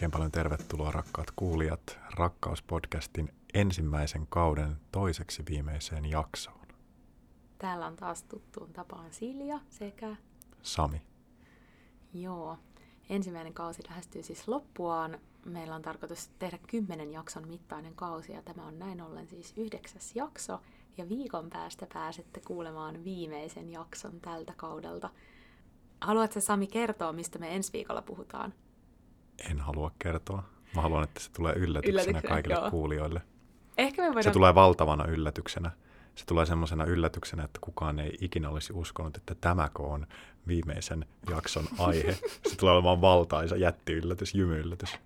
Oikein paljon tervetuloa rakkaat kuulijat Rakkauspodcastin ensimmäisen kauden toiseksi viimeiseen jaksoon. Täällä on taas tuttuun tapaan Silja sekä... Sami. Joo. Ensimmäinen kausi lähestyy siis loppuaan. Meillä on tarkoitus tehdä kymmenen jakson mittainen kausi ja tämä on näin ollen siis yhdeksäs jakso. Ja viikon päästä pääsette kuulemaan viimeisen jakson tältä kaudelta. Haluatko Sami kertoa, mistä me ensi viikolla puhutaan? En halua kertoa. Mä haluan, että se tulee yllätyksenä, Yllätyksenä, kaikille joo. kuulijoille. Ehkä me voidaan... Se tulee valtavana yllätyksenä. Se tulee semmoisena yllätyksenä, että kukaan ei ikinä olisi uskonut, että tämäkö on viimeisen jakson aihe. Se tulee olemaan valtaisa jättiyllätys, jymyyllätys.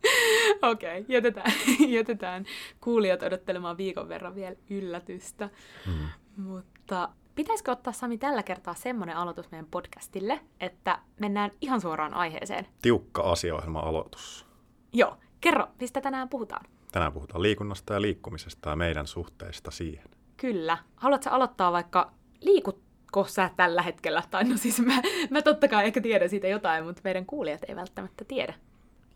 Okei, okay, jätetään, jätetään kuulijat odottelemaan viikon verran vielä yllätystä. Mm. Mutta pitäisikö ottaa Sami tällä kertaa semmoinen aloitus meidän podcastille, että mennään ihan suoraan aiheeseen? Tiukka asioihjelma aloitus. Joo, kerro, mistä tänään puhutaan? Tänään puhutaan liikunnasta ja liikkumisesta ja meidän suhteista siihen. Kyllä. Haluatko aloittaa vaikka, liikutko sä tällä hetkellä? Tai no siis mä, mä totta kai ehkä tiedän siitä jotain, mutta meidän kuulijat ei välttämättä tiedä.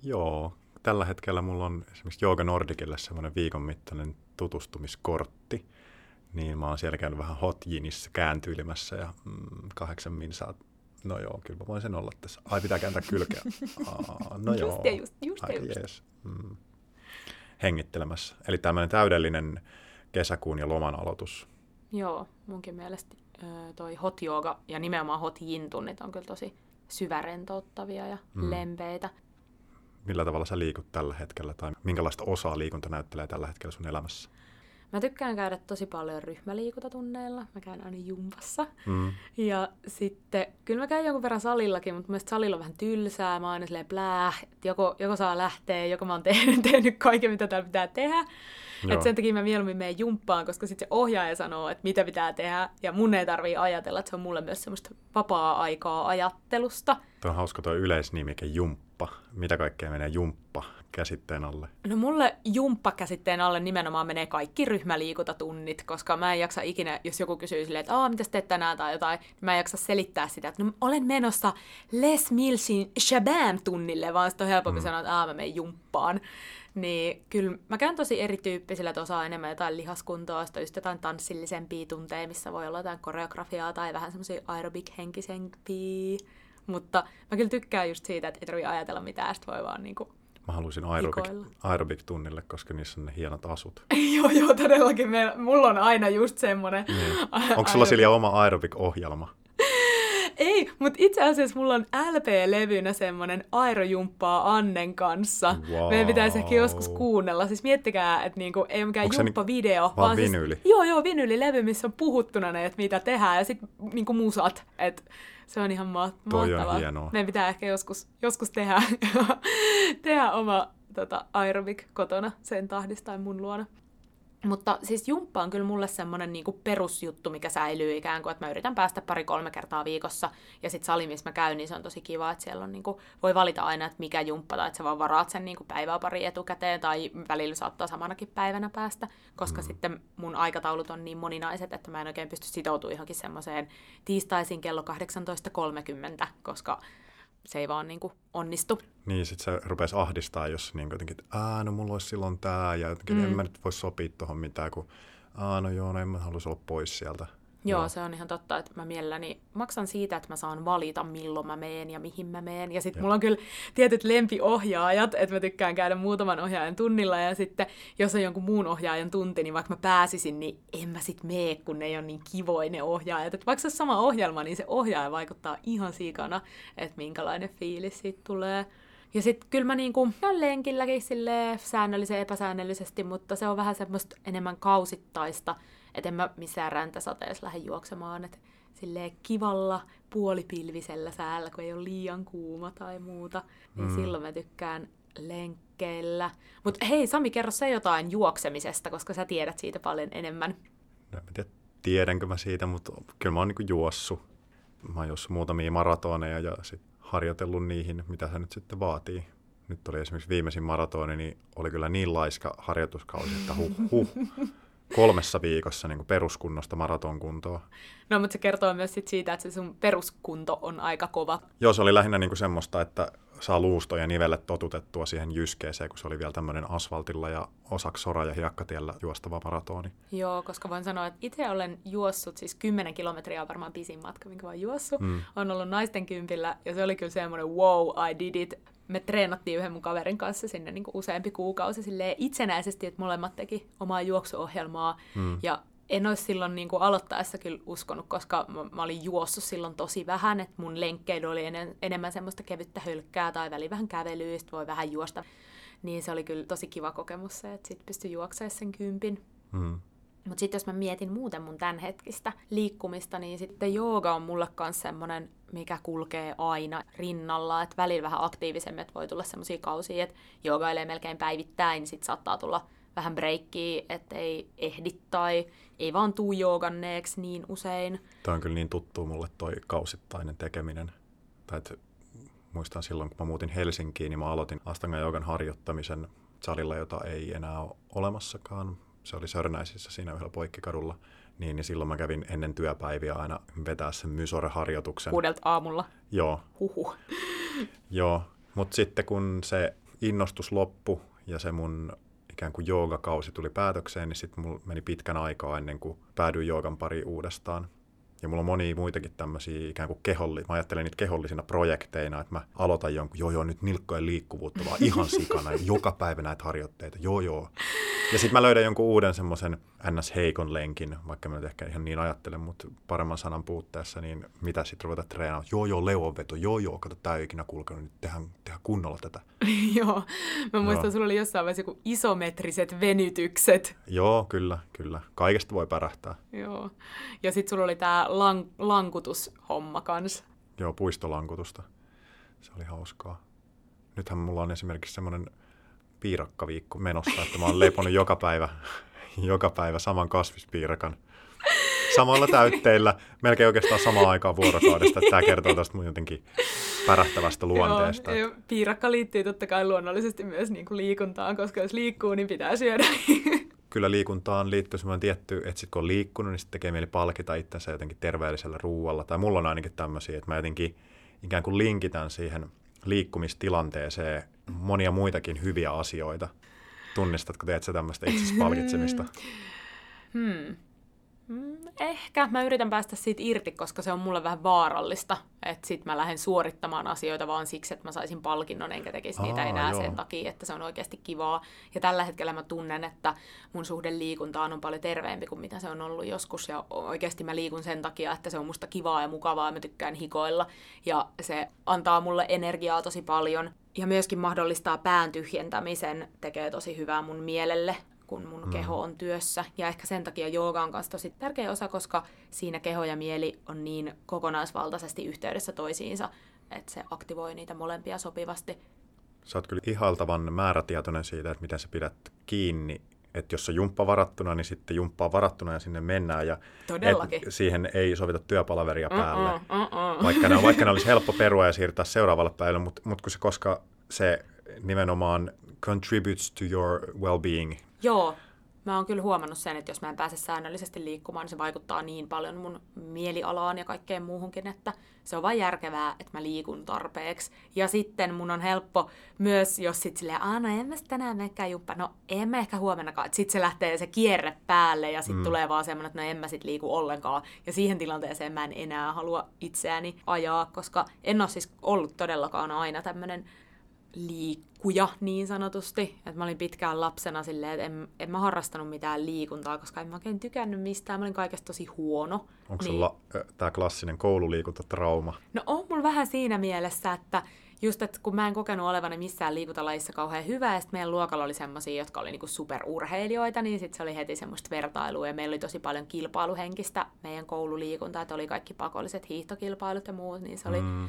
Joo, tällä hetkellä mulla on esimerkiksi Jooga Nordicille semmoinen viikon mittainen tutustumiskortti. Niin mä oon siellä käynyt vähän hot ginissä kääntyilemässä ja mm, kahdeksan minsaa. No joo, kyllä mä voin sen olla tässä. Ai, pitää kääntää kylkeä. Aa, no Just joo. ja just, just ja Aika just. jees. Mm. Hengittelemässä. Eli tämmöinen täydellinen kesäkuun ja loman aloitus. Joo, munkin mielestä toi hot yoga ja nimenomaan hot yin tunnit on kyllä tosi syvärentouttavia ja mm. lempeitä. Millä tavalla sä liikut tällä hetkellä tai minkälaista osaa liikunta näyttelee tällä hetkellä sun elämässä? Mä tykkään käydä tosi paljon ryhmäliikuntatunneilla. Mä käyn aina jumpassa. Mm. Ja sitten, kyllä mä käyn jonkun verran salillakin, mutta mielestäni salilla on vähän tylsää. Mä oon aina silleen plää, että joko, joko saa lähteä, joko mä oon tehnyt, tehnyt kaiken, mitä täällä pitää tehdä. Joo. Et sen takia mä mieluummin menen jumppaan, koska sitten se ohjaaja sanoo, että mitä pitää tehdä. Ja mun ei tarvii ajatella, että se on mulle myös semmoista vapaa-aikaa ajattelusta. Tuo on hauska tuo yleisnimike jumppa. Mitä kaikkea menee jumppa käsitteen alle? No mulle jumppa-käsitteen alle nimenomaan menee kaikki ryhmäliikuntatunnit, koska mä en jaksa ikinä, jos joku kysyy silleen, että aah, mitäs teet tänään tai jotain, niin mä en jaksa selittää sitä, että no, olen menossa Les Millsin Shabam-tunnille, vaan sitten on helpompi Mm. sanoa, että aah, mä menen jumppaan. Niin kyllä mä käyn tosi erityyppisillä, että osaa enemmän jotain lihaskuntoa, sitten just jotain tanssillisempia tunteja, missä voi olla jotain koreografiaa tai vähän semmoisia aerobic-henkisempia. Mutta mä kyllä tykkään just siitä, että ei tarvitse ajatella mitään, sitten voi vaan niinku Mä halusin aerobik, Hikoilla. aerobik-tunnille, koska niissä on ne hienot asut. joo, joo, todellakin. Me, mulla on aina just semmoinen. Niin. Onko sulla Silja oma aerobik-ohjelma? Ei, mutta itse asiassa mulla on LP-levynä semmoinen Aerojumppaa Annen kanssa. Wow. Meidän pitäisi ehkä joskus kuunnella. Siis miettikää, että niinku, ei ole mikään jumppa-video, vaan siis, vinyyli? joo, joo, vinyylilevy, missä on puhuttuna ne, että mitä tehdään, ja sitten niinku musat. Et se on ihan ma- Toi on mahtavaa. hienoa. Meidän pitää ehkä joskus, joskus tehdä, tehdä oma tota, aerobik kotona sen tahdista tai mun luona. Mutta siis jumppa on kyllä mulle semmoinen niinku perusjuttu, mikä säilyy ikään kuin, että mä yritän päästä pari-kolme kertaa viikossa. Ja sitten sali, missä mä käyn, niin se on tosi kiva, että siellä on niinku, voi valita aina, että mikä jumppa, tai että sä vaan varaat sen niinku päivää pari etukäteen, tai välillä saattaa samanakin päivänä päästä, koska mm. sitten mun aikataulut on niin moninaiset, että mä en oikein pysty sitoutumaan johonkin semmoiseen tiistaisin kello 18.30, koska se ei vaan niinku onnistu. Niin, sit se rupesi ahdistaa, jos niin jotenkin, että aa, no mulla olisi silloin tää, ja jotenkin mm. en mä nyt voi sopia tuohon mitään, kun aa, no joo, no en mä haluaisi olla pois sieltä. Joo, Joo. se on ihan totta, että mä mielelläni maksan siitä, että mä saan valita, milloin mä meen ja mihin mä meen. Ja sitten mulla on kyllä tietyt lempiohjaajat, että mä tykkään käydä muutaman ohjaajan tunnilla. Ja sitten jos on jonkun muun ohjaajan tunti, niin vaikka mä pääsisin, niin en mä sit mee, kun ne ei ole niin kivoja ne ohjaajat. Et vaikka se on sama ohjelma, niin se ohjaaja vaikuttaa ihan siikana, että minkälainen fiilis siitä tulee. Ja sitten kyllä mä niinku käyn lenkilläkin silleen säännöllisen epäsäännöllisesti, mutta se on vähän semmoista enemmän kausittaista, että en mä missään räntäsateessa lähde juoksemaan, että silleen kivalla puolipilvisellä säällä, kun ei ole liian kuuma tai muuta, niin Mm. silloin mä tykkään lenkkeillä. Mutta hei Sami, kerro se jotain juoksemisesta, koska sä tiedät siitä paljon enemmän. No, en mä tiedä, tiedänkö mä siitä, mutta kyllä mä oon niin juossut. Mä oon juossut muutamia maratoneja ja sit harjoitellut niihin, mitä se nyt sitten vaatii. Nyt oli esimerkiksi viimeisin maratoni, niin oli kyllä niin laiska harjoituskausi, että huh, huh. Kolmessa viikossa niin kuin peruskunnosta maratonkuntoa. No, mutta se kertoo myös sit siitä, että se sun peruskunto on aika kova. Joo, se oli lähinnä niin kuin semmoista, että saa luusto ja nivelet totutettua siihen jyskeeseen, kun se oli vielä tämmöinen asfaltilla ja osaksi sora- ja hiekkatiellä juostava maratoni. Joo, koska voin sanoa, että itse olen juossut, siis 10 kilometriä on varmaan pisin matka, minkä olen juossut. Mm. On ollut naisten kympillä ja se oli kyllä semmoinen wow, I did it. Me treenattiin yhden mun kaverin kanssa sinne niin useampi kuukausi itsenäisesti, että molemmat teki omaa juoksuohjelmaa. Mm. Ja en olisi silloin niin kuin aloittaessa kyllä uskonut, koska mä, mä olin juossut silloin tosi vähän, että mun lenkkeily oli en, enemmän semmoista kevyttä hölkkää tai väli vähän kävelyä, voi vähän juosta. Niin se oli kyllä tosi kiva kokemus se, että sitten pystyi juoksemaan sen kympin. Mm. Mutta sitten jos mä mietin muuten mun tämänhetkistä liikkumista, niin sitten jooga on mulle myös semmoinen, mikä kulkee aina rinnalla. Että välillä vähän aktiivisemmin, että voi tulla semmoisia kausia, että joogailee melkein päivittäin, niin sitten saattaa tulla vähän breikkiä, ettei ehdi tai ei vaan tuu jooganneeksi niin usein. Tämä on kyllä niin tuttu mulle toi kausittainen tekeminen. Tai muistan silloin, kun mä muutin Helsinkiin, niin mä aloitin Astanga joogan harjoittamisen salilla, jota ei enää ole olemassakaan. Se oli Sörnäisissä siinä yhdellä poikkikadulla. Niin, niin silloin mä kävin ennen työpäiviä aina vetää sen mysore-harjoituksen. Kuudelta aamulla? Joo. Huhu. Joo, mutta sitten kun se innostus loppui ja se mun ikään kuin joogakausi tuli päätökseen, niin sitten mulla meni pitkän aikaa ennen kuin päädyin joogan pari uudestaan. Ja mulla on monia muitakin tämmöisiä ikään kuin keholli, mä ajattelen niitä kehollisina projekteina, että mä aloitan jonkun, joo joo, nyt nilkkojen liikkuvuutta vaan ihan sikana, joka päivä näitä harjoitteita, joo joo. Ja sitten mä löydän jonkun uuden semmoisen ns. heikon lenkin, vaikka mä nyt ehkä ihan niin ajattelen, mutta paremman sanan puutteessa, niin mitä sitten ruveta treenaamaan? Joo joo, leuanveto, joo joo, kato, tää ei ikinä kulkenut, nyt tehdään, tehdään kunnolla tätä. joo, mä muistan, joo. sulla oli jossain vaiheessa joku isometriset venytykset. Joo, kyllä, kyllä. Kaikesta voi pärähtää. Joo. Ja sitten sulla oli tää lang- lankutushomma kans. Joo, puistolankutusta. Se oli hauskaa. Nythän mulla on esimerkiksi semmoinen piirakkaviikko menossa, että mä oon leponut joka päivä, joka päivä saman kasvispiirakan samalla täytteillä, melkein oikeastaan samaan aikaan vuorokaudesta. Tämä kertoo tästä mun jotenkin pärähtävästä luonteesta. Joo, piirakka liittyy totta kai luonnollisesti myös niin kuin liikuntaan, koska jos liikkuu, niin pitää syödä. Kyllä liikuntaan liittyy semmoinen tietty, että sit kun on liikkunut, niin sitten tekee mieli palkita itsensä jotenkin terveellisellä ruualla. Tai mulla on ainakin tämmöisiä, että mä jotenkin ikään kuin linkitän siihen liikkumistilanteeseen monia muitakin hyviä asioita. Tunnistatko, teet sä tämmöistä itsesi palkitsemista? Hmm. Mm, ehkä. Mä yritän päästä siitä irti, koska se on mulle vähän vaarallista. Että sit mä lähden suorittamaan asioita vaan siksi, että mä saisin palkinnon, enkä tekisi niitä Aa, enää joo. sen takia, että se on oikeasti kivaa. Ja tällä hetkellä mä tunnen, että mun suhde liikuntaan on paljon terveempi kuin mitä se on ollut joskus. Ja oikeasti mä liikun sen takia, että se on musta kivaa ja mukavaa ja mä tykkään hikoilla. Ja se antaa mulle energiaa tosi paljon. Ja myöskin mahdollistaa pään tyhjentämisen, tekee tosi hyvää mun mielelle kun mun mm. keho on työssä. Ja ehkä sen takia jooga on myös tosi tärkeä osa, koska siinä keho ja mieli on niin kokonaisvaltaisesti yhteydessä toisiinsa, että se aktivoi niitä molempia sopivasti. Sä oot kyllä ihaltavan määrätietoinen siitä, että miten sä pidät kiinni että jos on jumppa varattuna, niin sitten jumppa on varattuna ja sinne mennään. Ja Todellakin. siihen ei sovita työpalaveria päälle. Uh-uh, uh-uh. Vaikka, ne, vaikka ne olisi helppo perua ja siirtää seuraavalle päivälle, mutta, kun se, koska se nimenomaan contributes to your well-being, Joo, mä oon kyllä huomannut sen, että jos mä en pääse säännöllisesti liikkumaan, niin se vaikuttaa niin paljon mun mielialaan ja kaikkeen muuhunkin, että se on vain järkevää, että mä liikun tarpeeksi. Ja sitten mun on helppo myös, jos sit silleen, aah no en mä tänään menekään juppa, no en mä ehkä huomennakaan. Että sit se lähtee se kierre päälle ja sitten mm. tulee vaan semmoinen, että no en mä sit liiku ollenkaan. Ja siihen tilanteeseen mä en enää halua itseäni ajaa, koska en ole siis ollut todellakaan aina tämmöinen liikkuja niin sanotusti. Et mä olin pitkään lapsena silleen, että en, en mä harrastanut mitään liikuntaa, koska en mä oikein tykännyt mistään. Mä olin kaikesta tosi huono. Onko niin... sulla tämä klassinen koululiikuntatrauma? No on mulla vähän siinä mielessä, että just, että kun mä en kokenut olevani missään liikuntalajissa kauhean hyvä, ja sitten meidän luokalla oli semmoisia, jotka oli niinku superurheilijoita, niin sitten se oli heti semmoista vertailua, ja meillä oli tosi paljon kilpailuhenkistä meidän koululiikuntaa, että oli kaikki pakolliset hiihtokilpailut ja muut, niin se oli mm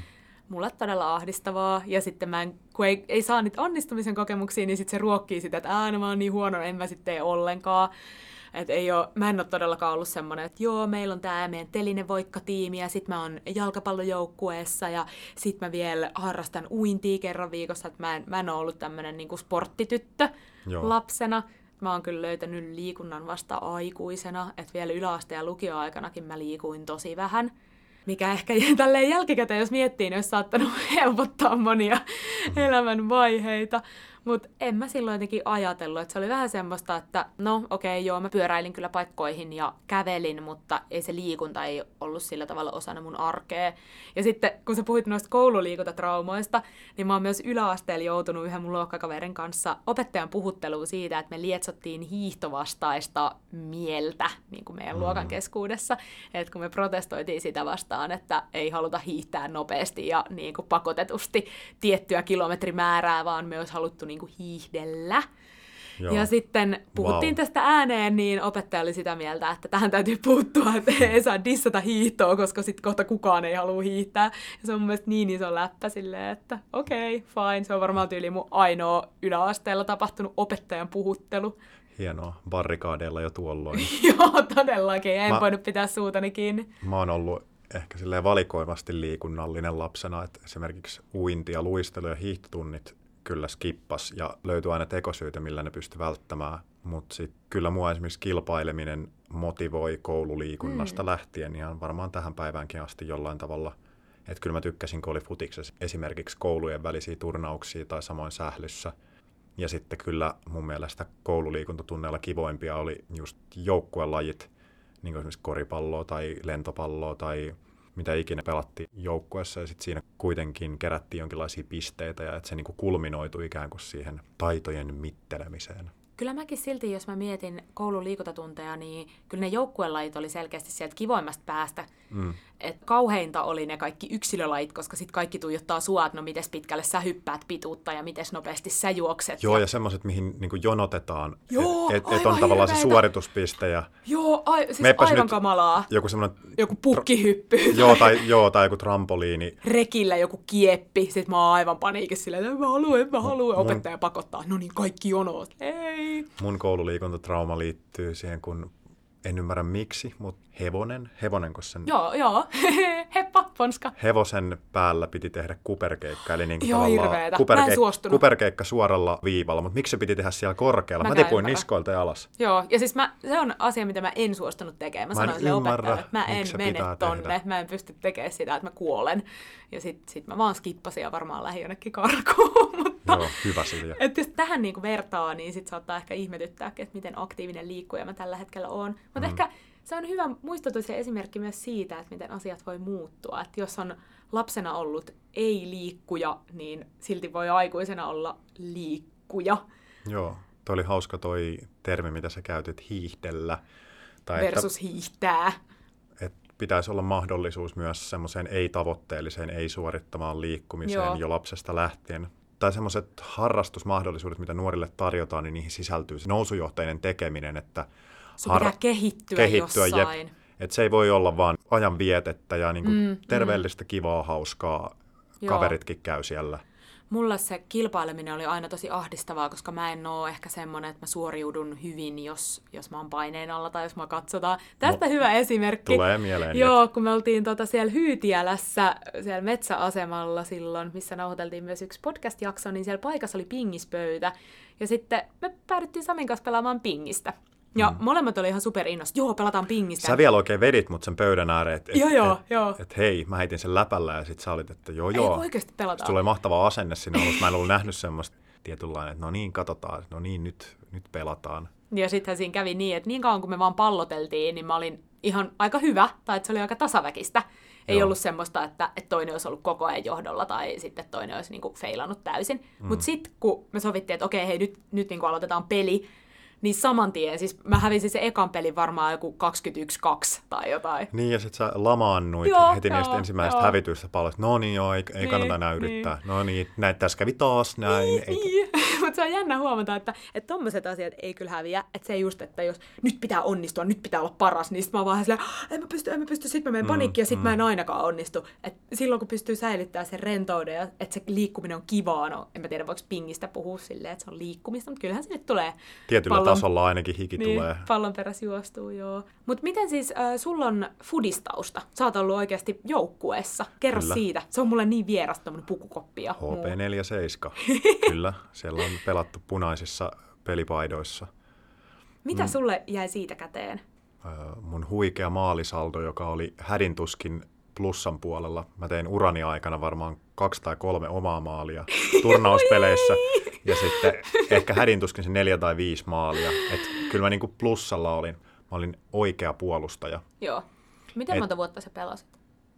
mulle todella ahdistavaa. Ja sitten mä en, kun ei, ei saa niitä onnistumisen kokemuksia, niin sitten se ruokkii sitä, että aina mä oon niin huono, en mä sitten tee ollenkaan. Et ei oo, mä en ole todellakaan ollut semmoinen, että joo, meillä on tämä meidän telinen voikkatiimi ja sitten mä oon jalkapallojoukkueessa ja sitten mä vielä harrastan uintia kerran viikossa, että mä en, mä en ole ollut tämmöinen niinku sporttityttö joo. lapsena. Mä oon kyllä löytänyt liikunnan vasta aikuisena, että vielä yläaste- ja lukioaikanakin mä liikuin tosi vähän. Mikä ehkä tälleen jälkikäteen, jos miettii, niin olisi saattanut helpottaa monia elämän vaiheita. Mutta en mä silloin jotenkin ajatellut, että se oli vähän semmoista, että no okei okay, joo, mä pyöräilin kyllä paikkoihin ja kävelin, mutta ei se liikunta ei ollut sillä tavalla osana mun arkea. Ja sitten kun sä puhuit noista koululiikuntatraumoista, niin mä oon myös yläasteella joutunut yhden mun luokkakaverin kanssa opettajan puhutteluun siitä, että me lietsottiin hiihtovastaista mieltä niin kuin meidän mm. luokan keskuudessa. Että kun me protestoitiin sitä vastaan, että ei haluta hiihtää nopeasti ja niin kuin pakotetusti tiettyä kilometrimäärää, vaan me olisi haluttu niin kuin hiihdellä. Joo. Ja sitten puhuttiin wow. tästä ääneen, niin opettaja oli sitä mieltä, että tähän täytyy puuttua, että ei saa dissata hiihtoa, koska sitten kohta kukaan ei halua hiihtää. Ja se on mun mielestä niin iso läppä silleen, että okei, okay, fine. Se on varmaan tyyli mun ainoa yläasteella tapahtunut opettajan puhuttelu. Hienoa, barrikaadeilla jo tuolloin. Joo, todellakin. En mä, voinut pitää suutani kiinni. Mä oon ollut ehkä silleen valikoivasti liikunnallinen lapsena, että esimerkiksi uinti ja luistelu ja hiihtotunnit kyllä skippas ja löytyi aina tekosyitä, millä ne pystyi välttämään. Mutta sitten kyllä mua esimerkiksi kilpaileminen motivoi koululiikunnasta mm. lähtien ihan varmaan tähän päiväänkin asti jollain tavalla. Että kyllä mä tykkäsin, kun oli futiksessa esimerkiksi koulujen välisiä turnauksia tai samoin sählyssä. Ja sitten kyllä mun mielestä koululiikuntatunneilla kivoimpia oli just joukkuelajit, niin kuin esimerkiksi koripalloa tai lentopalloa tai mitä ikinä pelattiin joukkueessa ja sitten siinä kuitenkin kerättiin jonkinlaisia pisteitä ja että se niinku kulminoitui ikään kuin siihen taitojen mittelemiseen. Kyllä mäkin silti, jos mä mietin koulun liikuntatunteja, niin kyllä ne joukkuelajit oli selkeästi sieltä kivoimmasta päästä. Mm. Et kauheinta oli ne kaikki yksilölajit, koska sitten kaikki tuijottaa sua, että no miten pitkälle sä hyppäät pituutta ja miten nopeasti sä juokset. Joo, ja, ja semmoiset, mihin niin jonotetaan, että et, et on tavallaan hirveetä. se suorituspiste. Ja joo, ai, siis aivan nyt kamalaa. Joku semmoinen... Joku pukkihyppy. joo, tai, joo, tai joku trampoliini. Rekillä joku kieppi. Sitten mä oon aivan paniikissa silleen, että mä haluan, mä haluan. Opettaja mun... pakottaa. No niin, kaikki jonoot. Ei. Mun koululiikuntatrauma liittyy siihen, kun en ymmärrä miksi, mutta hevonen, hevonenko sen... Joo, joo, heppa, ponska. Hevosen päällä piti tehdä kuperkeikka, eli niin joo, hirveetä. Kuperkeik- kuperkeikka suoralla viivalla, mutta miksi se piti tehdä siellä korkealla? Mä, mä tipuin niskoilta ja alas. Joo, ja siis mä, se on asia, mitä mä en suostunut tekemään. Mä, mä sanoin sille opettajalle, että mä en mene tonne, tehdä. mä en pysty tekemään sitä, että mä kuolen. Ja sit, sit mä vaan skippasin ja varmaan lähdin jonnekin karkuun. mutta, Joo, hyvä Silja. Että jos tähän niinku vertaa, niin sit saattaa ehkä ihmetyttää, että miten aktiivinen liikkuja mä tällä hetkellä oon. Mutta mm. ehkä se on hyvä muistutus ja esimerkki myös siitä, että miten asiat voi muuttua. Että jos on lapsena ollut ei-liikkuja, niin silti voi aikuisena olla liikkuja. Joo, toi oli hauska toi termi, mitä sä käytit, hiihdellä. Tai Versus että, hiihtää. Että pitäisi olla mahdollisuus myös semmoiseen ei-tavoitteelliseen, ei-suorittamaan liikkumiseen Joo. jo lapsesta lähtien. Tai semmoiset harrastusmahdollisuudet, mitä nuorille tarjotaan, niin niihin sisältyy se nousujohteinen tekeminen, että Sun har- pitää kehittyä, kehittyä jossain. Jep. Et se ei voi olla vaan ajan vietettä ja niinku mm, terveellistä, mm. kivaa, hauskaa. Joo. Kaveritkin käy siellä. Mulla se kilpaileminen oli aina tosi ahdistavaa, koska mä en oo ehkä semmonen, että mä suoriudun hyvin, jos, jos mä oon paineen alla tai jos mä katsotaan. Tästä no, hyvä esimerkki. Tulee mieleen. Joo, kun me oltiin tota siellä Hyytiälässä, siellä metsäasemalla silloin, missä nauhoiteltiin myös yksi podcast-jakso, niin siellä paikassa oli pingispöytä. Ja sitten me päädyttiin Samin kanssa pelaamaan pingistä. Ja mm. molemmat oli ihan super innosta. Joo, pelataan pingistä. Sä vielä oikein vedit mut sen pöydän ääreen, että et, joo, joo, et, joo. Et, et, hei, mä heitin sen läpällä ja sit sä olit, että joo joo. Ei oikeasti pelata. Sulla oli mahtava asenne sinne ollut. Mä en ollut nähnyt semmoista tietynlainen, että no niin, katsotaan, no niin, nyt, nyt pelataan. Ja sittenhän siinä kävi niin, että niin kauan kun me vaan palloteltiin, niin mä olin ihan aika hyvä, tai että se oli aika tasaväkistä. Ei Joo. ollut semmoista, että, että toinen olisi ollut koko ajan johdolla tai sitten toinen olisi niin kuin feilannut täysin. Mm. Mutta sitten kun me sovittiin, että okei, hei, nyt, nyt niin kuin aloitetaan peli, niin saman tien, siis mä hävisin se ekan pelin varmaan joku 21-2 tai jotain. Niin, ja sit sä lamaannuit joo, heti joo, niistä ensimmäisestä joo. hävityistä palloista. No niin, joo, ei, ei niin, kannata enää yrittää. Niin. No niin, näin, tässä kävi taas näin. Niin, ei, niin. mutta se on jännä huomata, että, että tommoset asiat ei kyllä häviä. Että se just, että jos nyt pitää onnistua, nyt pitää olla paras, niin sit mä oon vaan silleen, en mä pysty, en mä pysty, sit mä menen mm, paniikkiin ja sit mm. mä en ainakaan onnistu. Et silloin kun pystyy säilyttämään sen rentouden ja että se liikkuminen on kivaa, no en mä tiedä voiko pingistä puhua silleen, että se on liikkumista, mutta kyllähän sinne tulee Tietyllä. Tasolla ainakin hiki niin, tulee. pallon perässä juostuu, joo. Mutta miten siis äh, sulla on fudistausta? Sä oot ollut oikeasti joukkueessa. Kerro Kyllä. siitä. Se on mulle niin vieras tuommoinen pukukoppi ja HP47. Kyllä, siellä on pelattu punaisissa pelipaidoissa. Mitä mm. sulle jäi siitä käteen? Äh, mun huikea maalisaldo, joka oli hädintuskin plussan puolella. Mä tein urani aikana varmaan kaksi tai kolme omaa maalia turnauspeleissä. Ja sitten ehkä hädintuskin se neljä tai viisi maalia. Et kyllä mä niinku plussalla olin. Mä olin oikea puolustaja. Joo. Miten Et- monta vuotta sä pelasit?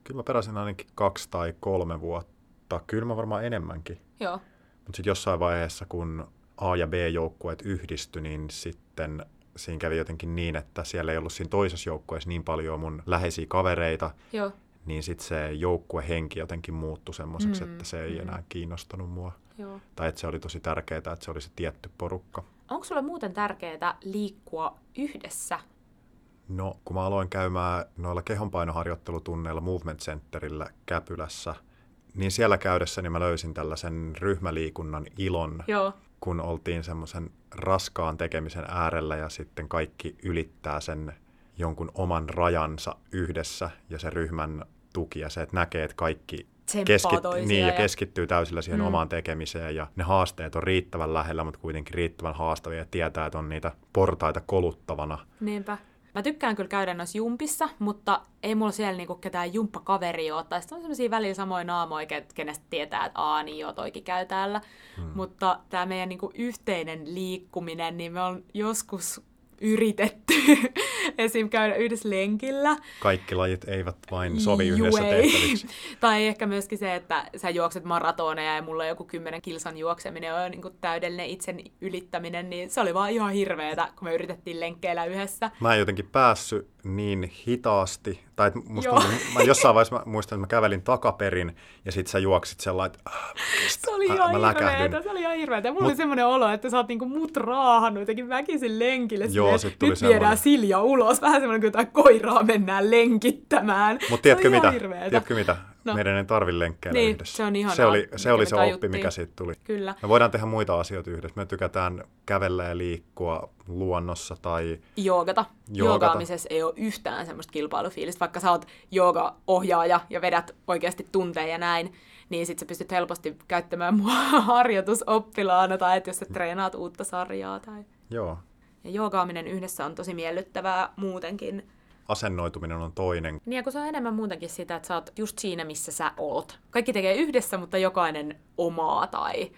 Kyllä mä pelasin ainakin kaksi tai kolme vuotta. Kyllä mä varmaan enemmänkin. Joo. Mutta sitten jossain vaiheessa, kun A- ja B-joukkueet yhdistyi, niin sitten siinä kävi jotenkin niin, että siellä ei ollut siinä toisessa joukkueessa niin paljon mun läheisiä kavereita, Joo. niin sitten se joukkuehenki jotenkin muuttui semmoiseksi, Mm, että se ei mm. enää kiinnostanut mua. Joo. Tai että se oli tosi tärkeää, että se oli se tietty porukka. Onko sulle muuten tärkeää liikkua yhdessä? No, kun mä aloin käymään noilla kehonpainoharjoittelutunneilla Movement Centerillä Käpylässä, niin siellä käydessä niin mä löysin tällaisen ryhmäliikunnan ilon, Joo. kun oltiin semmoisen raskaan tekemisen äärellä ja sitten kaikki ylittää sen jonkun oman rajansa yhdessä ja se ryhmän tuki ja se, että näkee, että kaikki Toisia niin, ja, ja- keskittyy täysillä siihen Mm. omaan tekemiseen ja ne haasteet on riittävän lähellä, mutta kuitenkin riittävän haastavia ja tietää, että on niitä portaita koluttavana. Niinpä. Mä tykkään kyllä käydä noissa jumpissa, mutta ei mulla siellä niinku ketään jumppakaveria ole. Tai sitten on sellaisia välillä samoja naamoja, ke- kenestä tietää, että aa, niin joo, toikin käy täällä. Hmm. Mutta tämä meidän niinku yhteinen liikkuminen, niin me on joskus yritetty esim. käydä yhdessä lenkillä. Kaikki lajit eivät vain sovi yhdessä Juu, ei. tehtäviksi. tai ehkä myöskin se, että sä juokset maratoneja ja mulla on joku kymmenen kilsan juokseminen on niin täydellinen itsen ylittäminen, niin se oli vaan ihan hirveetä, kun me yritettiin lenkkeillä yhdessä. Mä en jotenkin päässyt niin hitaasti, tai musta Joo. mä jossain vaiheessa mä muistan, että mä kävelin takaperin ja sit sä juoksit sellainen, että ah, kestä, Se oli mä- ihan mä läkähdyn. hirveetä, se oli ihan hirveetä. Ja mulla Mut- oli semmoinen olo, että sä oot niinku mut raahannut jotenkin väkisin lenkille. Joo, silleen, sit tuli Nyt viedään. Silja ulos, vähän semmoinen kuin jotain koiraa mennään lenkittämään. Mutta tiedätkö mitä? Tiedätkö mitä? No. Meidän ei tarvi lenkkeillä Niin, yhdessä. se on ihanaa, se oli, se, oli se oppi, mikä siitä tuli. Kyllä. Me voidaan tehdä muita asioita yhdessä. Me tykätään kävellä ja liikkua luonnossa tai joogata. Joogata. Joogaamisessa ei ole yhtään semmoista kilpailufiilistä, vaikka sä oot jooga-ohjaaja ja vedät oikeasti tunteja ja näin, niin sit sä pystyt helposti käyttämään mua harjoitusoppilaana tai että jos sä treenaat uutta sarjaa. Tai... joo, Ja joogaaminen yhdessä on tosi miellyttävää muutenkin. asennoituminen on toinen. Niin ja kun se on enemmän muutenkin sitä, että sä oot just siinä, missä sä oot. Kaikki tekee yhdessä, mutta jokainen omaa tai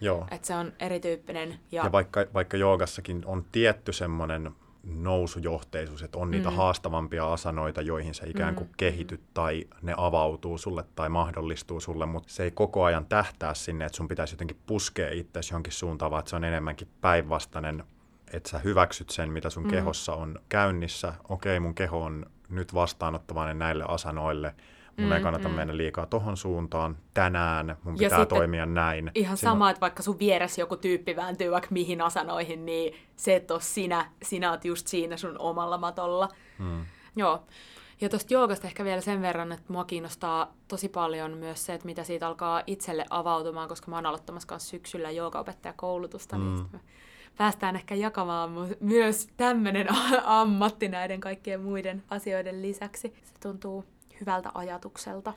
Joo. että se on erityyppinen. Ja, ja vaikka, vaikka joogassakin on tietty semmoinen nousujohteisuus, että on niitä Mm. haastavampia asanoita, joihin sä ikään kuin Mm. kehityt tai ne avautuu sulle tai mahdollistuu sulle, mutta se ei koko ajan tähtää sinne, että sun pitäisi jotenkin puskea itsesi johonkin suuntaan, vaan että se on enemmänkin päinvastainen, että sä hyväksyt sen, mitä sun Mm. kehossa on käynnissä. Okei, mun keho on nyt vastaanottavainen näille asanoille. Mun Mm, ei kannata mm. mennä liikaa tohon suuntaan. Tänään mun Ja pitää toimia näin. Ihan on- sama, että vaikka sun vieressä joku tyyppi vääntyy vaikka mihin asanoihin, niin se, että ole sinä, sinä oot just siinä sun omalla matolla. Mm. Joo. Ja tuosta joogasta ehkä vielä sen verran, että mua kiinnostaa tosi paljon myös se, että mitä siitä alkaa itselle avautumaan, koska mä oon aloittamassa kanssa syksyllä joogaopettajakoulutusta, mm. niin Mm. me päästään ehkä jakamaan myös tämmöinen ammatti näiden kaikkien muiden asioiden lisäksi. Se tuntuu hyvältä ajatukselta.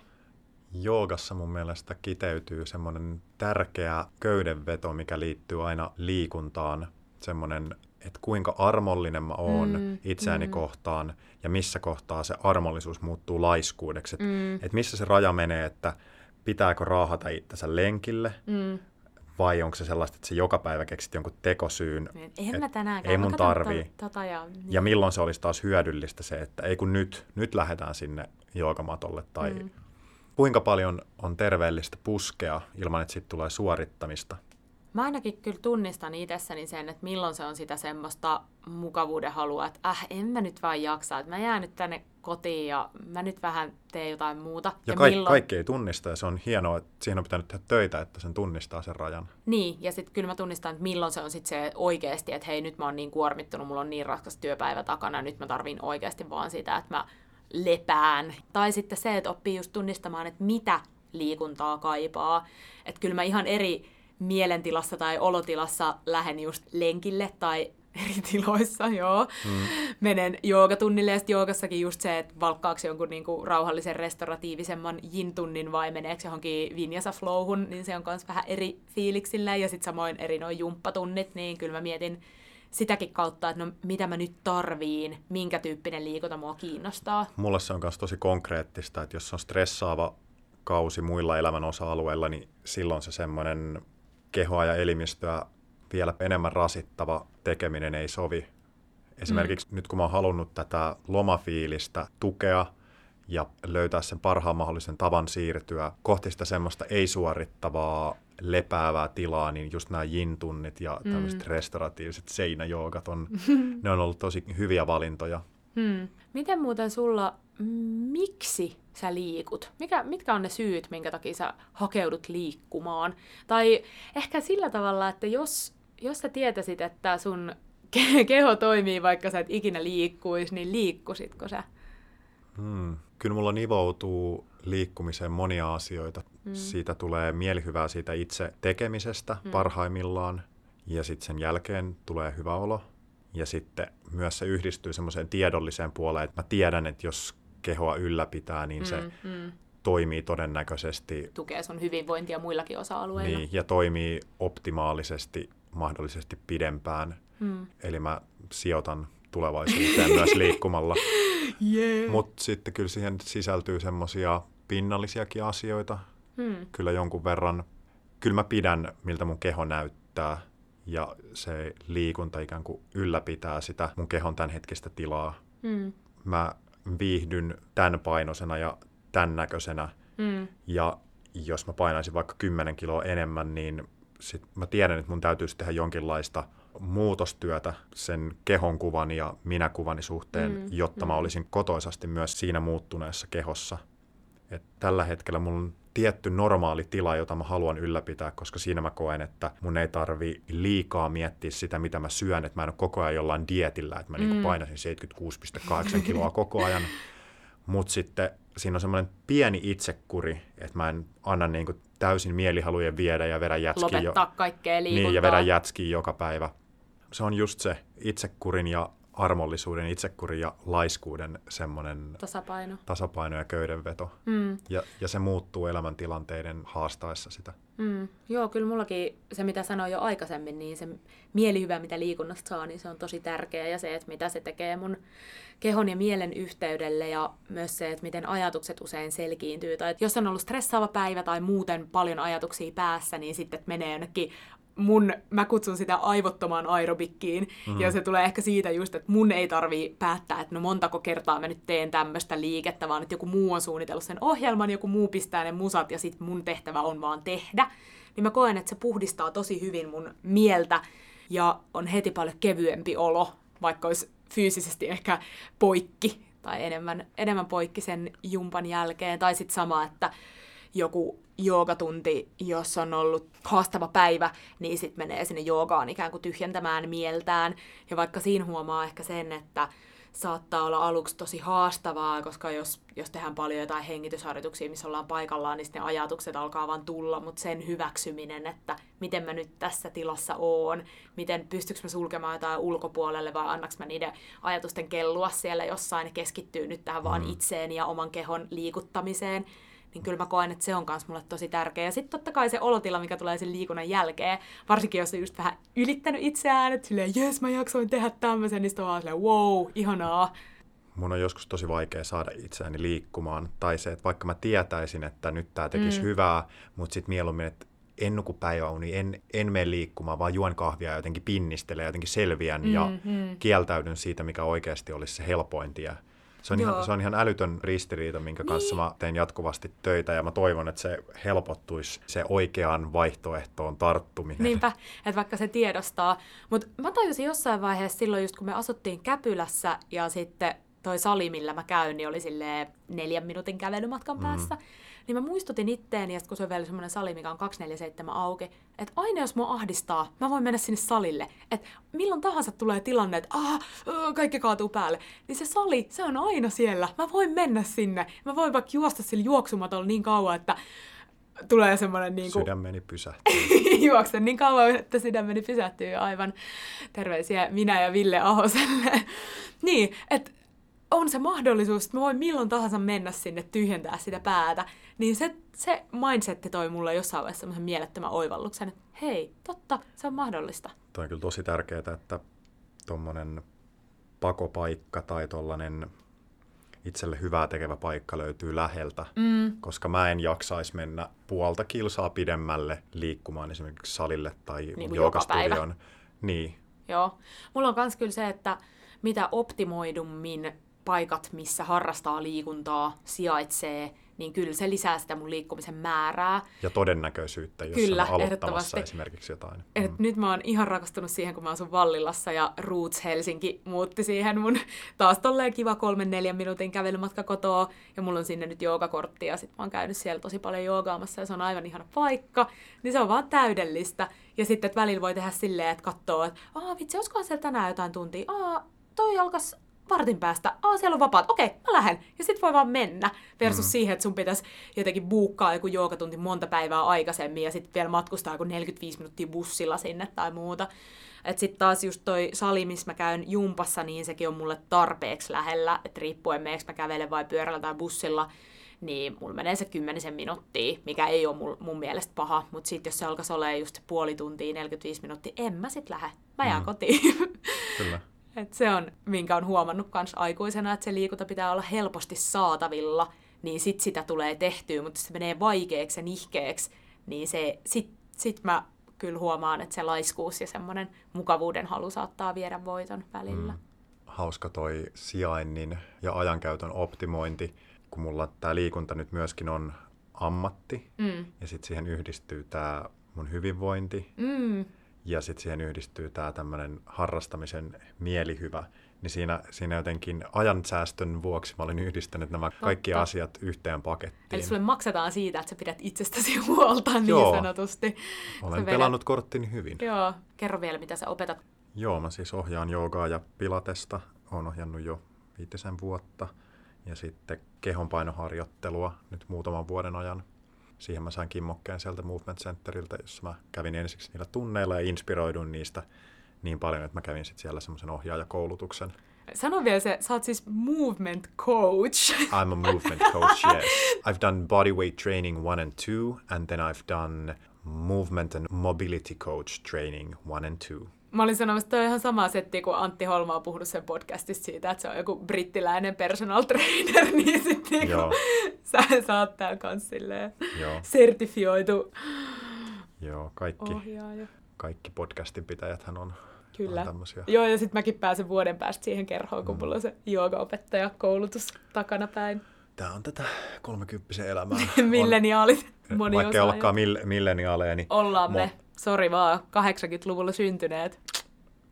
Joogassa mun mielestä kiteytyy semmoinen tärkeä köydenveto, mikä liittyy aina liikuntaan. Semmoinen, että kuinka armollinen mä oon Mm, itseäni mm. kohtaan ja missä kohtaa se armollisuus muuttuu laiskuudeksi. Että Mm. et missä se raja menee, että pitääkö raahata itsensä lenkille Mm. Vai onko se sellaista, että se joka päivä keksit jonkun tekosyyn. Niin, Eihän Et mä tänäänkään. ei mun tarvii. to- Tota ja, Ja milloin se olisi taas hyödyllistä se, että ei kun nyt, nyt lähdetään sinne joogamatolle tai mm. kuinka paljon on terveellistä puskea ilman, että siitä tulee suorittamista. Mä ainakin kyllä tunnistan itsessäni sen, että milloin se on sitä semmoista mukavuuden halua, että äh, en mä nyt vaan jaksa, että mä jään nyt tänne kotiin ja mä nyt vähän teen jotain muuta. Ja, ja kaik, milloin... kaikki ei tunnista ja se on hienoa, että siihen on pitänyt tehdä töitä, että sen tunnistaa sen rajan. Niin, ja sitten kyllä mä tunnistan, että milloin se on sitten se oikeasti, että hei nyt mä oon niin kuormittunut, mulla on niin raskas työpäivä takana, nyt mä tarviin oikeasti vaan sitä, että mä lepään. Tai sitten se, että oppii just tunnistamaan, että mitä liikuntaa kaipaa. Että kyllä mä ihan eri mielentilassa tai olotilassa lähden just lenkille tai eri tiloissa, joo. Mm. Menen joogatunnille ja sitten joogassakin just se, että valkkaako jonkun niinku rauhallisen restauratiivisemman yin-tunnin vai meneekö johonkin vinyasa flowhun, niin se on myös vähän eri fiiliksillä. Ja sitten samoin eri noin jumppatunnit, niin kyllä mä mietin sitäkin kautta, että no mitä mä nyt tarviin, minkä tyyppinen liikunta mua kiinnostaa. Mulle se on myös tosi konkreettista, että jos on stressaava kausi muilla elämän osa-alueilla, niin silloin se semmoinen kehoa ja elimistöä vielä enemmän rasittava tekeminen ei sovi. Esimerkiksi mm. nyt kun mä oon halunnut tätä lomafiilistä tukea ja löytää sen parhaan mahdollisen tavan siirtyä kohti sitä semmoista ei-suorittavaa, lepäävää tilaa, niin just nämä jin-tunnit ja tämmöiset mm. restauratiiviset seinäjoogat on, ne on ollut tosi hyviä valintoja. Hmm. Miten muuten sulla, miksi sä liikut? Mikä, mitkä on ne syyt, minkä takia sä hakeudut liikkumaan? Tai ehkä sillä tavalla, että jos, jos sä tietäisit, että sun keho toimii, vaikka sä et ikinä liikkuisi, niin liikkusitko sä? Hmm. Kyllä mulla nivoutuu liikkumiseen monia asioita. Hmm. Siitä tulee mielihyvää siitä itse tekemisestä hmm. parhaimmillaan, ja sitten sen jälkeen tulee hyvä olo. Ja sitten myös se yhdistyy semmoiseen tiedolliseen puoleen, että mä tiedän, että jos kehoa ylläpitää, niin se mm, mm. toimii todennäköisesti. Tukee sun hyvinvointia muillakin osa-alueilla. Niin, ja toimii optimaalisesti mahdollisesti pidempään. Mm. Eli mä sijoitan tulevaisuuteen myös liikkumalla. Yeah. Mutta sitten kyllä siihen sisältyy semmoisia pinnallisiakin asioita. Mm. Kyllä jonkun verran. Kyllä mä pidän, miltä mun keho näyttää ja se liikunta ikään kuin ylläpitää sitä mun kehon tämänhetkistä tilaa. Mm. Mä viihdyn tämän painoisena ja tämän näköisenä. Mm. Ja jos mä painaisin vaikka 10 kiloa enemmän, niin sit mä tiedän, että mun täytyisi tehdä jonkinlaista muutostyötä sen kehonkuvan ja minäkuvani suhteen, mm. jotta mm. mä olisin kotoisasti myös siinä muuttuneessa kehossa. Et tällä hetkellä mun tietty normaali tila, jota mä haluan ylläpitää, koska siinä mä koen, että mun ei tarvi liikaa miettiä sitä, mitä mä syön, että mä en ole koko ajan jollain dietillä, että mä niinku mm. niin painasin 76,8 kiloa koko ajan. Mutta sitten siinä on semmoinen pieni itsekuri, että mä en anna niin kuin täysin mielihalujen viedä ja vedä jätskiä. Lopettaa jo- kaikkea liikuntaa. Niin, ja vedä jätskiä joka päivä. Se on just se itsekurin ja armollisuuden, itsekurin ja laiskuuden semmoinen tasapaino, tasapaino ja köydenveto. Mm. Ja, ja se muuttuu elämäntilanteiden haastaessa sitä. Mm. Joo, kyllä mullakin se, mitä sanoin jo aikaisemmin, niin se mielihyvä, mitä liikunnasta saa, niin se on tosi tärkeä. Ja se, että mitä se tekee mun kehon ja mielen yhteydelle ja myös se, että miten ajatukset usein selkiintyy. Tai että jos on ollut stressaava päivä tai muuten paljon ajatuksia päässä, niin sitten menee jonnekin mun, mä kutsun sitä aivottomaan aerobikkiin, mm-hmm. ja se tulee ehkä siitä just, että mun ei tarvii päättää, että no montako kertaa mä nyt teen tämmöistä liikettä, vaan että joku muu on suunnitellut sen ohjelman, joku muu pistää ne musat, ja sitten mun tehtävä on vaan tehdä. Niin mä koen, että se puhdistaa tosi hyvin mun mieltä, ja on heti paljon kevyempi olo, vaikka olisi fyysisesti ehkä poikki, tai enemmän, enemmän poikki sen jumpan jälkeen, tai sitten sama, että joku joogatunti, jos on ollut haastava päivä, niin sitten menee sinne joogaan ikään kuin tyhjentämään mieltään. Ja vaikka siinä huomaa ehkä sen, että saattaa olla aluksi tosi haastavaa, koska jos, jos tehdään paljon jotain hengitysharjoituksia, missä ollaan paikallaan, niin ne ajatukset alkaa vaan tulla, mutta sen hyväksyminen, että miten mä nyt tässä tilassa oon, miten pystyykö mä sulkemaan jotain ulkopuolelle vai annaks mä niiden ajatusten kellua siellä jossain keskittyy nyt tähän mm. vaan itseen ja oman kehon liikuttamiseen, niin kyllä mä koen, että se on myös mulle tosi tärkeä. Ja sitten totta kai se olotila, mikä tulee sen liikunnan jälkeen, varsinkin jos on just vähän ylittänyt itseään, että silleen, jes mä jaksoin tehdä tämmöisen, niin sitten on vaan silleen, wow, ihanaa. Mun on joskus tosi vaikea saada itseäni liikkumaan. Tai se, että vaikka mä tietäisin, että nyt tämä tekisi mm. hyvää, mutta sitten mieluummin, että en nuku päiväuni, en, en mene liikkumaan, vaan juon kahvia ja jotenkin pinnistelen, jotenkin selviän mm, ja kieltäydyn siitä, mikä oikeasti olisi se helpoin tie. Se on, ihan, se on ihan älytön ristiriita, minkä kanssa niin. mä teen jatkuvasti töitä ja mä toivon, että se helpottuisi se oikeaan vaihtoehtoon tarttuminen. Niinpä, että vaikka se tiedostaa. Mutta mä tajusin jossain vaiheessa silloin, just kun me asuttiin Käpylässä ja sitten toi sali, millä mä käyn, niin oli silleen neljän minuutin kävelymatkan mm. päässä. Niin mä muistutin itteeni, että kun se on vielä semmoinen sali, mikä on 247 auki, että aina jos mua ahdistaa, mä voin mennä sinne salille. Että milloin tahansa tulee tilanne, että ah, kaikki kaatuu päälle. Niin se sali, se on aina siellä. Mä voin mennä sinne. Mä voin vaikka juosta sillä juoksumatolla niin kauan, että tulee semmoinen niin kuin... Sydämeni pysähtyy. Juoksen niin kauan, että sydämeni pysähtyy aivan. Terveisiä minä ja Ville Ahoselle. niin, että on se mahdollisuus, että mä voin milloin tahansa mennä sinne tyhjentää sitä päätä, niin se, se mindsetti toi mulle jossain vaiheessa semmoisen mielettömän oivalluksen, että hei, totta, se on mahdollista. Toi on kyllä tosi tärkeää, että tuommoinen pakopaikka tai tuollainen itselle hyvää tekevä paikka löytyy läheltä, Mm, koska mä en jaksaisi mennä puolta kilsaa pidemmälle liikkumaan esimerkiksi salille tai Niin joogastudioon. Niin, joo. Mulla on kans kyllä se, että mitä optimoidummin paikat, missä harrastaa liikuntaa, sijaitsee, niin kyllä se lisää sitä mun liikkumisen määrää. ja todennäköisyyttä, jos Kyllä, on aloittamassa esimerkiksi jotain. Et Mm. nyt mä oon ihan rakastunut siihen, kun mä asun Vallilassa ja Roots Helsinki muutti siihen mun taas tolleen kiva kolmen neljän minuutin kävelymatka kotoa. Ja mulla on sinne nyt joogakortti ja sit mä oon käynyt siellä tosi paljon joogaamassa ja se on aivan ihana paikka. Niin se on vaan täydellistä. Ja sitten, että välillä voi tehdä silleen, että katsoo, että aa vitsi, olisikohan siellä tänään jotain tuntia? Aa, toi alkas vartin päästä. Aa, siellä on vapaat. Okei, mä lähden. Ja sit voi vaan mennä. Versus mm. siihen, että sun pitäisi jotenkin buukkaa joku joogatunti monta päivää aikaisemmin ja sitten vielä matkustaa joku 45 minuuttia bussilla sinne tai muuta. Et sit taas just toi sali, missä mä käyn jumpassa, niin sekin on mulle tarpeeksi lähellä. Että riippuen meneekö mä kävelen vai pyörällä tai bussilla, niin mulla menee se kymmenisen minuuttia, mikä ei ole mun, mun mielestä paha. Mutta sitten jos se alkaisi olemaan just puoli tuntia, 45 minuuttia, en mä sit lähde. Mä jään Mm. kotiin. Kyllä. Et se on, minkä on huomannut kans aikuisena, että se liikunta pitää olla helposti saatavilla, niin sit sitä tulee tehtyä, mutta se menee vaikeaksi ja nihkeeksi, niin se, sit, sit mä kyllä huomaan, että se laiskuus ja semmoinen mukavuuden halu saattaa viedä voiton välillä. Mm. Hauska toi sijainnin ja ajankäytön optimointi, kun mulla tämä liikunta nyt myöskin on ammatti, Mm. ja sitten siihen yhdistyy tämä mun hyvinvointi, Mm. Ja sitten siihen yhdistyy tämä tämmöinen harrastamisen mielihyvä, niin siinä, siinä jotenkin ajansäästön vuoksi mä olin yhdistänyt nämä kaikki Totta. asiat yhteen pakettiin. Eli sulle maksetaan siitä, että sä pidät itsestäsi huolta niin Joo. sanotusti. Olen Sä vedät- pelannut korttini hyvin. Joo, kerro vielä, mitä sä opetat. Joo, mä siis ohjaan joogaa ja pilatesta. Olen ohjannut jo viitisen vuotta. Ja sitten kehonpainoharjoittelua nyt muutaman vuoden ajan. Siihen mä sain kimmokkeen sieltä Movement Centeriltä, jossa mä kävin ensiksi niillä tunneilla ja inspiroiduin niistä niin paljon, että mä kävin sitten siellä semmoisen ohjaajakoulutuksen. Sano vielä se, sä oot siis movement coach. I'm a movement coach, yes. I've done bodyweight training one and two, and then I've done movement and mobility coach training one and two. Mä olin sanomassa, että toi on ihan sama setti, kun Antti Holma on puhunut sen podcastissa siitä, että se on joku brittiläinen personal trainer, niin sitten niinku, sä, sä oot täällä kans silleen Joo, sertifioitu joo kaikki, ohjaaja. kaikki podcastin pitäjäthän on, Kyllä. on tämmöisiä. Joo, ja sitten mäkin pääsen vuoden päästä siihen kerhoon, Mm. kun mulla on se joogaopettaja koulutus takana päin. Tämä on tätä kolmekymppisen elämää. Milleniaalit, on, moni vaikka ei olekaan mill- milleniaaleja, niin Ollaan Mo- me. Sori vaan, 80-luvulla syntyneet.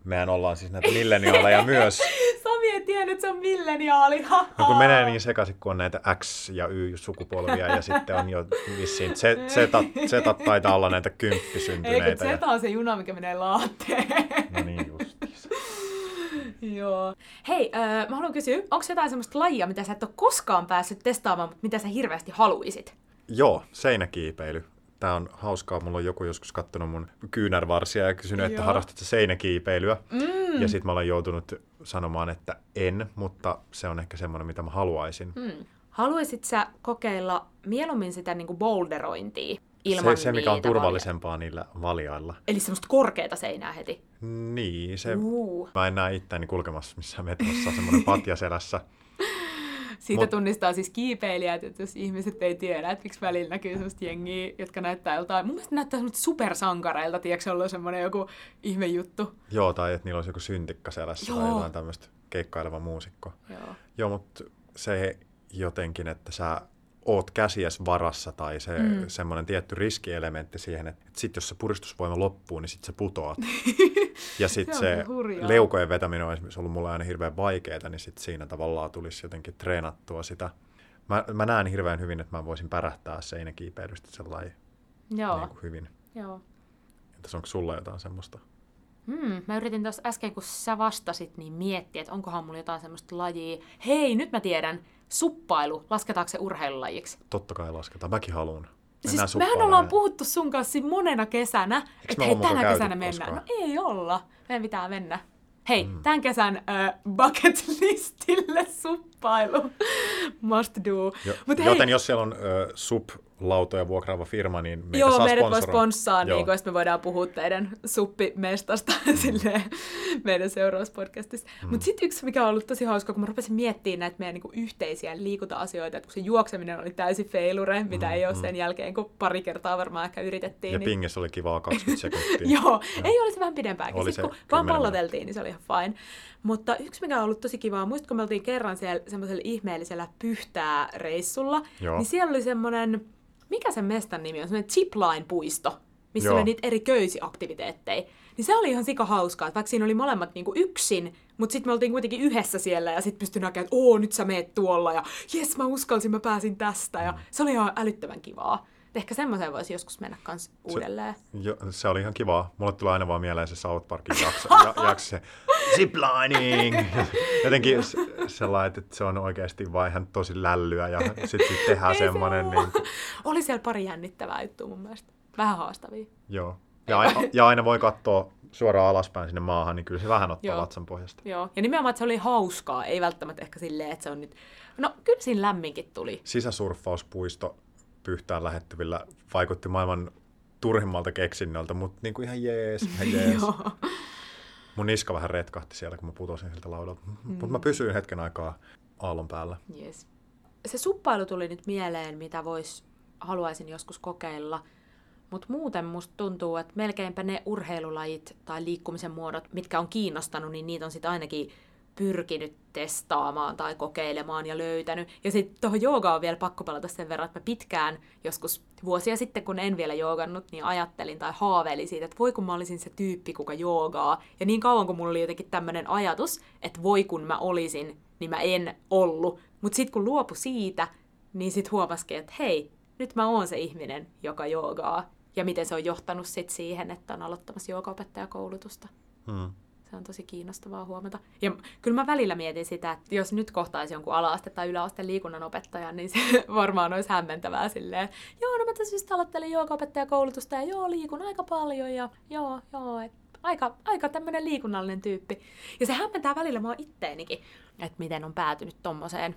mehän ollaan siis näitä milleniaaleja myös. Sami ei tiennyt, että se on milleniaali. No kun menee niin sekaisin, kun on näitä X- ja Y-sukupolvia ja sitten on jo vissiin Z- Z- Z taitaa olla näitä kymppisyntyneitä. Ja... Zeta on se juna, mikä menee laatteen. No niin justiinsa. Joo. Hei, öö, mä haluan kysyä, onko jotain semmoista lajia, mitä sä et ole koskaan päässyt testaamaan, mutta mitä sä hirveästi haluisit? Joo, seinäkiipeily. Tämä on hauskaa. Mulla on joku joskus kattonut mun kyynärvarsia ja kysynyt, että Joo. harrastatko seinäkiipeilyä. Mm. Ja sitten mä olen joutunut sanomaan, että en, mutta se on ehkä semmoinen, mitä mä haluaisin. Mm. Haluaisit sä kokeilla mieluummin sitä niinku boulderointia ilman se, se, mikä on turvallisempaa niillä valjailla. Valja. Eli semmoista korkeata seinää heti. Niin, se, Uh. mä en näe itseäni kulkemassa missään metrossa semmoinen patja selässä. Siitä Mut- tunnistaa siis kiipeilijät, että jos ihmiset ei tiedä, että miksi välillä näkyy semmoista jengiä, jotka näyttää joltain, mun mielestä näyttää semmoista supersankareilta, tiedätkö, se on semmoinen joku ihme juttu. Joo, tai että niillä olisi joku syntikka selässä tai Joo. jotain tämmöistä keikkaileva muusikko. Joo. Joo, mutta se jotenkin, että sä oot käsies varassa tai se mm. semmoinen tietty riskielementti siihen, että sit jos se puristusvoima loppuu, niin sit sä putoat. ja sit Se se, hurjaa. leukojen vetäminen on esimerkiksi ollut mulle aina hirveän vaikeaa, niin sit siinä tavallaan tulisi jotenkin treenattua sitä. Mä, mä näen hirveän hyvin, että mä voisin pärähtää seinäkiipeilystä sellainen Joo. niin kuin hyvin. Joo. Entäs onko sulla jotain semmoista? Hmm, mä yritin tuossa äsken, kun sä vastasit, niin miettiä, että onkohan mulla jotain semmoista lajia. Hei, nyt mä tiedän. Suppailu, lasketaanko se urheilulajiksi? Totta kai lasketaan. Mäkin haluan. Siis mehän ollaan puhuttu sun kanssa monena kesänä, että hei, tänä kesänä mennään. koskaan? No ei olla. Meidän pitää mennä. Hei, mm. tämän kesän äh, bucket listille Shoppailu. Must do. Jo, Mut hei, joten jos siellä on ö, sub-lautoja vuokraava firma, niin meitä Joo, saa meidät voi sponssaa, niin kun, me voidaan puhua teidän suppimestasta mm. silleen, meidän seuraavassa podcastissa. Mm. Mutta sitten yksi, mikä on ollut tosi hauska, kun mä rupesin miettimään näitä meidän niinku yhteisiä liikunta-asioita, että kun se juokseminen oli täysin feilure, mitä Mm, ei ole mm. sen jälkeen, kun pari kertaa varmaan ehkä yritettiin. Ja niin... pingissä oli kivaa 20 sekuntia. Joo, ei olisi vähän pidempääkin. Oli Sitten kun vaan 10 palloteltiin, niin se oli ihan fine. Mutta yksi, mikä on ollut tosi kivaa, muistatko, me oltiin kerran siellä semmoisella ihmeellisellä pyhtää reissulla, Joo. niin siellä oli semmoinen, mikä sen mestan nimi on, semmoinen zipline-puisto, missä Joo. oli niitä eri köysiaktiviteetteja. Niin se oli ihan sika hauskaa, että vaikka siinä oli molemmat niinku yksin, mutta sitten me oltiin kuitenkin yhdessä siellä ja sitten pystyi näkemään, että oo, nyt sä meet tuolla ja jes, mä uskalsin, mä pääsin tästä ja se oli ihan älyttömän kivaa. Ehkä semmoiseen voisi joskus mennä kans uudelleen. Jo, se oli ihan kivaa. Mulle tulee aina vaan mieleen se South Parkin jakso, ja, jakso se ziplining. Jotenkin se- sellainen, että se on oikeasti vaan ihan tosi lällyä ja sitten sit tehdään se semmoinen, oo. niin kuin, Oli siellä pari jännittävää juttua mun mielestä. Vähän haastavia. joo. Ja, aina, ja aina voi katsoa suoraan alaspäin sinne maahan, niin kyllä se vähän ottaa Joo. vatsan pohjasta. Joo. Ja nimenomaan, että se oli hauskaa. Ei välttämättä ehkä silleen, että se on nyt... No, kyllä siinä lämminkin tuli. Sisäsurffauspuisto Pyhtään lähettyvillä vaikutti maailman turhimmalta keksinnöltä, mutta niin kuin ihan jees, ihan jees. Mun niska vähän retkahti siellä, kun mä putosin siltä laudalta. Mm. Mutta mä pysyin hetken aikaa aallon päällä. Yes. Se suppailu tuli nyt mieleen, mitä vois, haluaisin joskus kokeilla. Mutta muuten musta tuntuu, että melkeinpä ne urheilulajit tai liikkumisen muodot, mitkä on kiinnostanut, niin niitä on sitten ainakin pyrkinyt testaamaan tai kokeilemaan ja löytänyt. Ja sitten tuohon joogaan on vielä pakko palata sen verran, että mä pitkään joskus vuosia sitten, kun en vielä joogannut, niin ajattelin tai haaveilin siitä, että voi kun mä olisin se tyyppi, kuka joogaa. Ja niin kauan kun mulla oli jotenkin tämmöinen ajatus, että voi kun mä olisin, niin mä en ollut. Mutta sitten kun luopu siitä, niin sitten huomasikin, että hei, nyt mä oon se ihminen, joka joogaa. Ja miten se on johtanut sit siihen, että on aloittamassa joogaopettajakoulutusta. Hmm. Se on tosi kiinnostavaa huomata. Ja kyllä mä välillä mietin sitä, että jos nyt kohtaisi jonkun ala-aste- tai yläasteen liikunnanopettajan, niin se varmaan olisi hämmentävää silleen, joo, no mä tässä just aloittelin joogaopettajakoulutusta ja joo, liikun aika paljon ja joo, joo, et aika, aika tämmöinen liikunnallinen tyyppi. Ja se hämmentää välillä mua itteenikin, että miten on päätynyt tommoseen.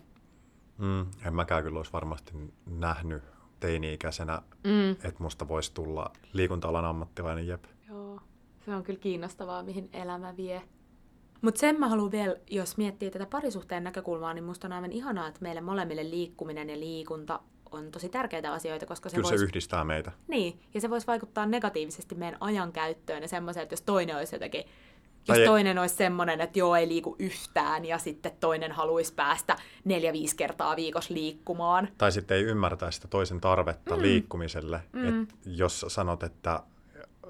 Mm, en mäkään kyllä olisi varmasti nähnyt teini-ikäisenä, Mm. että musta voisi tulla liikunta-alan ammattilainen jep. Se on kyllä kiinnostavaa, mihin elämä vie. Mutta sen mä haluan vielä, jos miettii tätä parisuhteen näkökulmaa, niin musta on aivan ihanaa, että meille molemmille liikkuminen ja liikunta on tosi tärkeitä asioita, koska se Kyllä vois... se yhdistää meitä. Niin, ja se voisi vaikuttaa negatiivisesti meidän ajankäyttöön ja semmoiseen, että jos toinen olisi jotenkin, jos Tai ei- toinen olisi semmoinen, että joo, ei liiku yhtään, ja sitten toinen haluaisi päästä neljä-viisi kertaa viikossa liikkumaan. Tai sitten ei ymmärtää sitä toisen tarvetta mm. liikkumiselle. Mm. Et jos sanot, että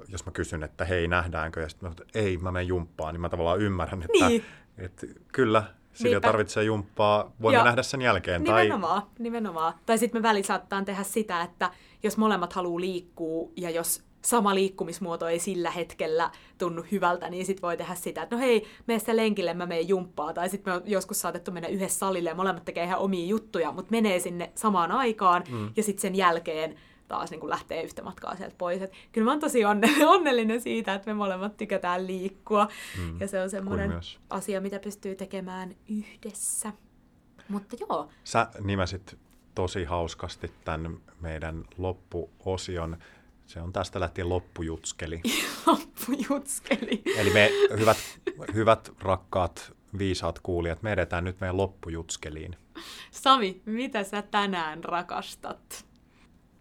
jos mä kysyn, että hei, nähdäänkö, ja sitten mä sanon, että ei, mä menen jumppaan, niin mä tavallaan ymmärrän, että, Niin. että kyllä, sillä Niinpä. tarvitsee jumppaa, voimme Ja nähdä sen jälkeen. Tai, Nimenomaan, nimenomaan. Tai sitten me väliin saattaa tehdä sitä, että jos molemmat haluaa liikkua ja jos sama liikkumismuoto ei sillä hetkellä tunnu hyvältä, niin sit voi tehdä sitä, että no hei, mene sitä lenkille, mä menen jumppaa. Tai sitten me on joskus saatettu mennä yhdessä salille ja molemmat tekee ihan omia juttuja, mutta menee sinne samaan aikaan mm. ja sitten sen jälkeen taas niin lähtee yhtä matkaa sieltä pois. Et kyllä mä oon tosi onne- onnellinen siitä, että me molemmat tykätään liikkua. Mm. Ja se on semmoinen asia, mitä pystyy tekemään yhdessä. Mutta joo, Sä nimesit tosi hauskasti tämän meidän loppuosion. Se on tästä lähtien loppujutskeli. loppujutskeli. Eli me hyvät, hyvät rakkaat, viisaat kuulijat, me edetään nyt meidän loppujutskeliin. Sami, mitä sä tänään rakastat?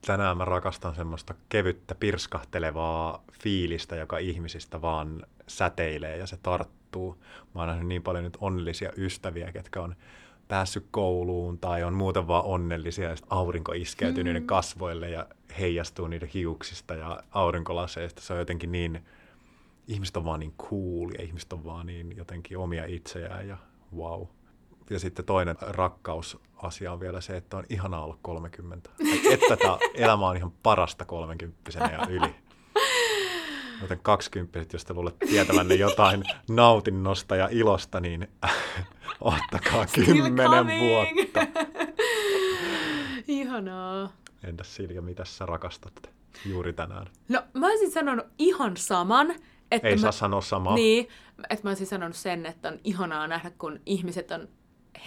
Tänään mä rakastan semmoista kevyttä, pirskahtelevaa fiilistä, joka ihmisistä vaan säteilee ja se tarttuu. Mä oon nähnyt niin paljon nyt onnellisia ystäviä, ketkä on päässyt kouluun tai on muuten vaan onnellisia ja aurinko iskeytyy mm. niiden kasvoille ja heijastuu niiden hiuksista ja aurinkolaseista. Se on jotenkin niin, ihmiset on vaan niin cool ja ihmiset on vaan niin jotenkin omia itseään ja wow. Ja sitten toinen rakkausasia on vielä se, että on ihanaa olla 30. Ai Että tämä elämä on ihan parasta 30 ja yli. Joten 20 jos te luulette tietävänne jotain nautinnosta ja ilosta, niin ottakaa kymmenen vuotta. Ihanaa. Entäs Silja, mitä sä rakastatte juuri tänään? No, mä olisin sanonut ihan saman. Että Ei mä... saa sanoa samaa. Niin, että mä olisin sanonut sen, että on ihanaa nähdä, kun ihmiset on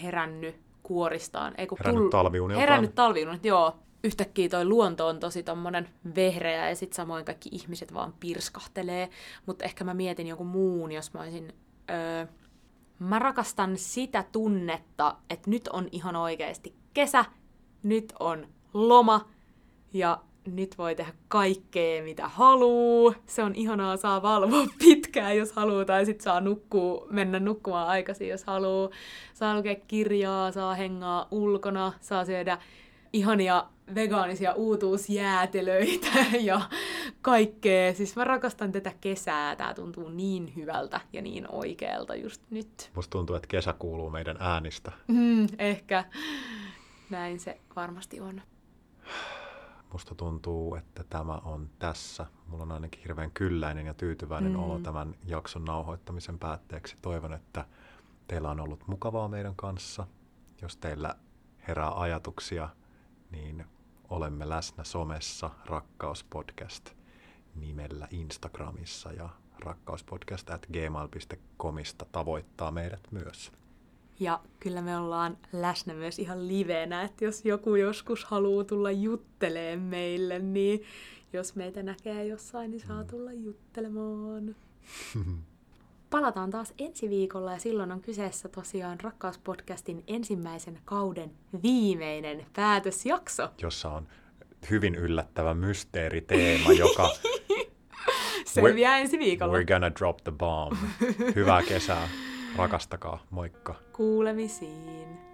herännyt kuoristaan. Ei, kun Herännyt talviuniltaan. Herännyt talviuniltaan, joo. Yhtäkkiä toi luonto on tosi tommonen vehreä ja sit samoin kaikki ihmiset vaan pirskahtelee. Mutta ehkä mä mietin joku muun, jos mä olisin... Öö, mä rakastan sitä tunnetta, että nyt on ihan oikeasti kesä, nyt on loma ja nyt voi tehdä kaikkea, mitä haluu. Se on ihanaa, saa valvoa pitkään, jos haluaa, tai sitten saa nukkua, mennä nukkumaan aikaisin, jos haluaa. Saa lukea kirjaa, saa hengaa ulkona, saa syödä ihania vegaanisia uutuusjäätelöitä ja kaikkea. Siis mä rakastan tätä kesää. Tää tuntuu niin hyvältä ja niin oikealta just nyt. Musta tuntuu, että kesä kuuluu meidän äänistä. Mm, ehkä. Näin se varmasti on. Musta tuntuu, että tämä on tässä. Mulla on ainakin hirveän kylläinen ja tyytyväinen mm. olo tämän jakson nauhoittamisen päätteeksi. Toivon, että teillä on ollut mukavaa meidän kanssa. Jos teillä herää ajatuksia, niin olemme läsnä somessa Rakkauspodcast nimellä Instagramissa ja rakkauspodcast at gmail.comista tavoittaa meidät myös. Ja kyllä me ollaan läsnä myös ihan livenä, että jos joku joskus haluaa tulla jutteleen meille, niin jos meitä näkee jossain, niin saa mm. tulla juttelemaan. Palataan taas ensi viikolla ja silloin on kyseessä tosiaan Rakkauspodcastin ensimmäisen kauden viimeinen päätösjakso. Jossa on hyvin yllättävä mysteeriteema, joka... Selviää ensi viikolla. We're gonna drop the bomb. Hyvää kesää. Rakastakaa. Moikka. Kuulemisiin.